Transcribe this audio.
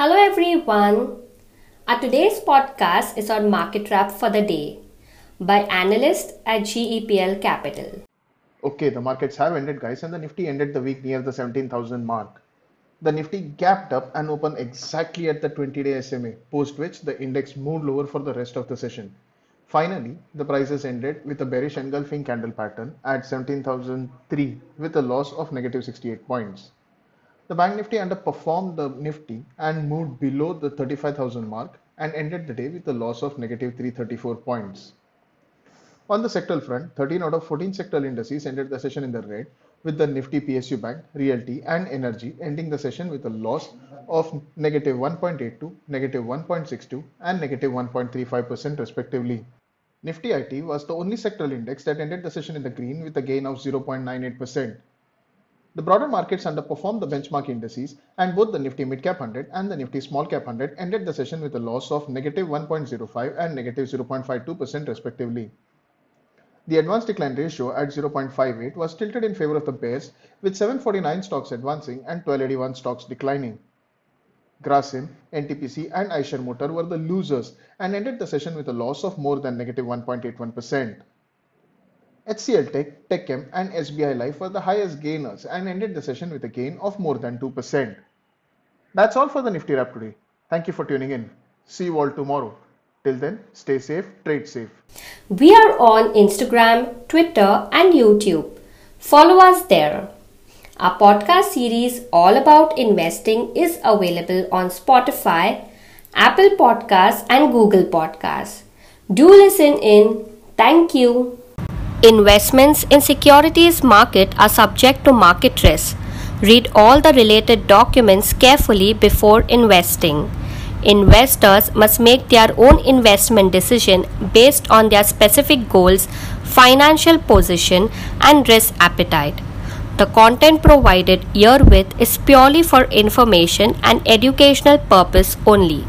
Hello everyone. Our today's podcast is on market wrap for the day by analyst at GEPL Capital. Okay, the markets have ended, guys, and the Nifty ended the week near the 17,000 mark. The Nifty gapped up and opened exactly at the 20 day SMA, post which the index moved lower for the rest of the session. Finally, the prices ended with a bearish engulfing candle pattern at 17,003 with a loss of negative 68 points. The Bank Nifty underperformed the Nifty and moved below the 35,000 mark and ended the day with a loss of negative 334 points. On the sectoral front, 13 out of 14 sectoral indices ended the session in the red, with the Nifty PSU Bank, Realty, and Energy ending the session with a loss of negative 1.82, negative 1.62, and negative 1.35% respectively. Nifty IT was the only sectoral index that ended the session in the green with a gain of 0.98%. The broader markets underperformed the benchmark indices and both the Nifty Midcap 100 and the Nifty Small Cap 100 ended the session with a loss of negative 1.05 and negative 0.52% respectively. The advanced decline ratio at 0.58 was tilted in favor of the bears with 749 stocks advancing and 1281 stocks declining. Grasim, NTPC and Eicher Motor were the losers and ended the session with a loss of more than negative 1.81%. HCL Tech, TechM and SBI Life were the highest gainers and ended the session with a gain of more than 2%. That's all for the Nifty Wrap today. Thank you for tuning in. See you all tomorrow. Till then, stay safe, trade safe. We are on Instagram, Twitter, and YouTube. Follow us there. Our podcast series all about investing is available on Spotify, Apple Podcasts, and Google Podcasts. Do listen in. Thank you. Investments in securities market are subject to market risk. Read all the related documents carefully before investing. Investors must make their own investment decision based on their specific goals, financial position, and risk appetite. The content provided herewith is purely for information and educational purpose only.